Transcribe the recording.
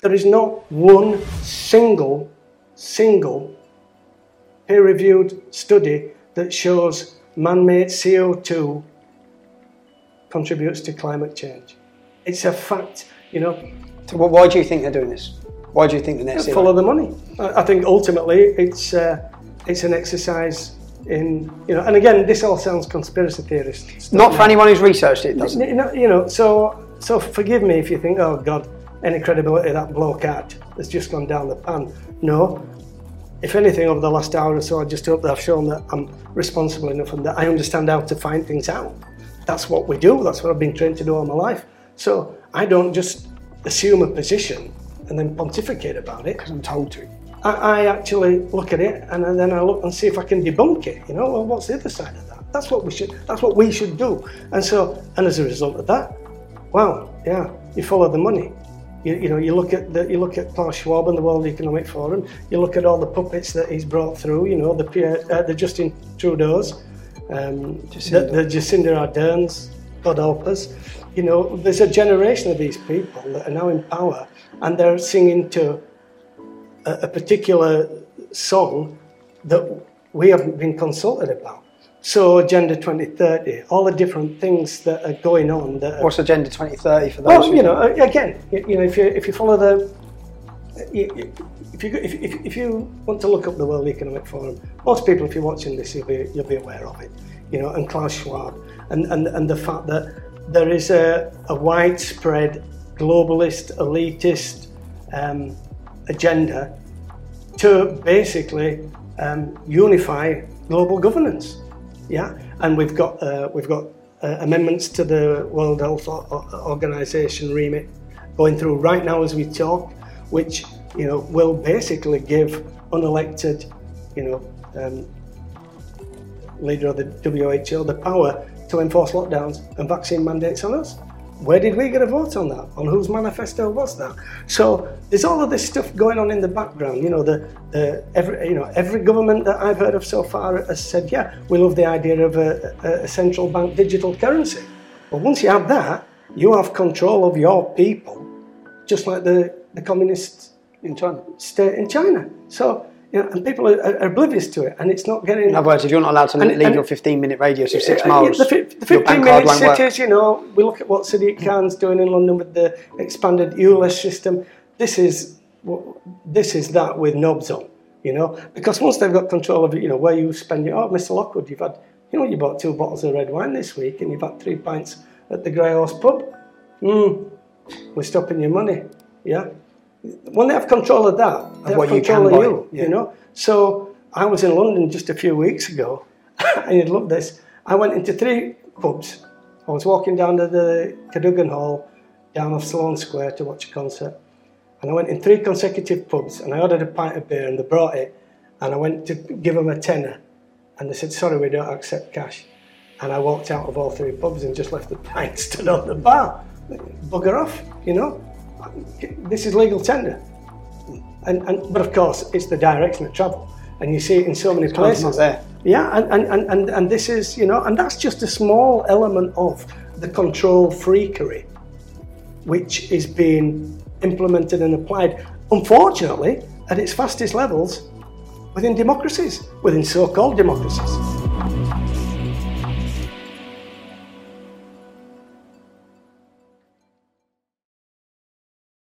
There is not one single, single peer reviewed study that shows man made CO2 contributes to climate change. It's a fact, you know. So why do you think they're doing this? Why do you think the net zero? Follow the money. I think ultimately it's uh, it's an exercise in you know. And again, this all sounds conspiracy theorist. Not for anyone who's researched it, doesn't know, you know. So so forgive me if you think, oh God, any credibility that bloke had has just gone down the pan. No. If anything, over the last hour or so, I just hope that I've shown that I'm responsible enough and that I understand how to find things out. That's what we do. That's what I've been trained to do all my life. So I don't just assume a position and then pontificate about it. Because I'm told to. I, I, actually look at it and then I look and see if I can debunk it. You know, well, what's the other side of that? That's what we should. That's what we should do. And so, and as a result of that, well, yeah, you follow the money. You, you know, you look at the, you look at Klaus Schwab and the World Economic Forum. You look at all the puppets that he's brought through. You know, the Pierre, uh, the Justin Trudeau's, um, Jacinda. The, the Jacinda Ardern's, God help us. You know, there's a generation of these people that are now in power and they're singing to a, a particular song that we haven't been consulted about. So Agenda 2030, all the different things that are going on. That are, What's Agenda 2030 for those? Well, you know, again, you know, if you if you follow the, if you if, if, if you want to look up the World Economic Forum, most people, if you're watching this, you'll be you'll be aware of it. You know, and Klaus Schwab, and and, and the fact that there is a, a widespread globalist, elitist um, agenda to basically um, unify global governance. Yeah, and we've got uh, we've got uh, amendments to the World Health Organization remit going through right now as we talk, which you know will basically give unelected, you know, um, leader of the WHO the power to enforce lockdowns and vaccine mandates on us. Where did we get a vote on that? On whose manifesto was that? So there's all of this stuff going on in the background. You know, the, the every you know every government that I've heard of so far has said, yeah, we love the idea of a, a central bank digital currency. But once you have that, you have control of your people, just like the, the communist in China. state in China. So you know, and people are, are, oblivious to it, and it's not getting. In other words, if you're not allowed to and, leave and, your 15 minute radius of six miles, the, the 15 minute cities, you know, we look at what Sadiq Khan's doing in London with the expanded ULEZ system. This is this is that with knobs on, you know, because once they've got control of it, you know, where you spend your. Oh, Mr. Lockwood, you've had, you know, you bought two bottles of red wine this week, and you've had three pints at the Grey Horse pub. Hmm, we're stopping your money, yeah when they have control of that, they of have control you of you, yeah. you know. So I was in London just a few weeks ago, and you'd love this. I went into three pubs. I was walking down to the Cadogan Hall, down off Sloane Square to watch a concert. And I went in three consecutive pubs, and I ordered a pint of beer, and they brought it. And I went to give them a tenner, and they said, "Sorry, we don't accept cash." And I walked out of all three pubs and just left the pint stood on the bar. Bugger off, you know this is legal tender. And, and, but of course, it's the direction of travel. And you see it in so many places. there. Yeah, and, and, and, and this is, you know, and that's just a small element of the control freakery which is being implemented and applied, unfortunately, at its fastest levels within democracies, within so called democracies.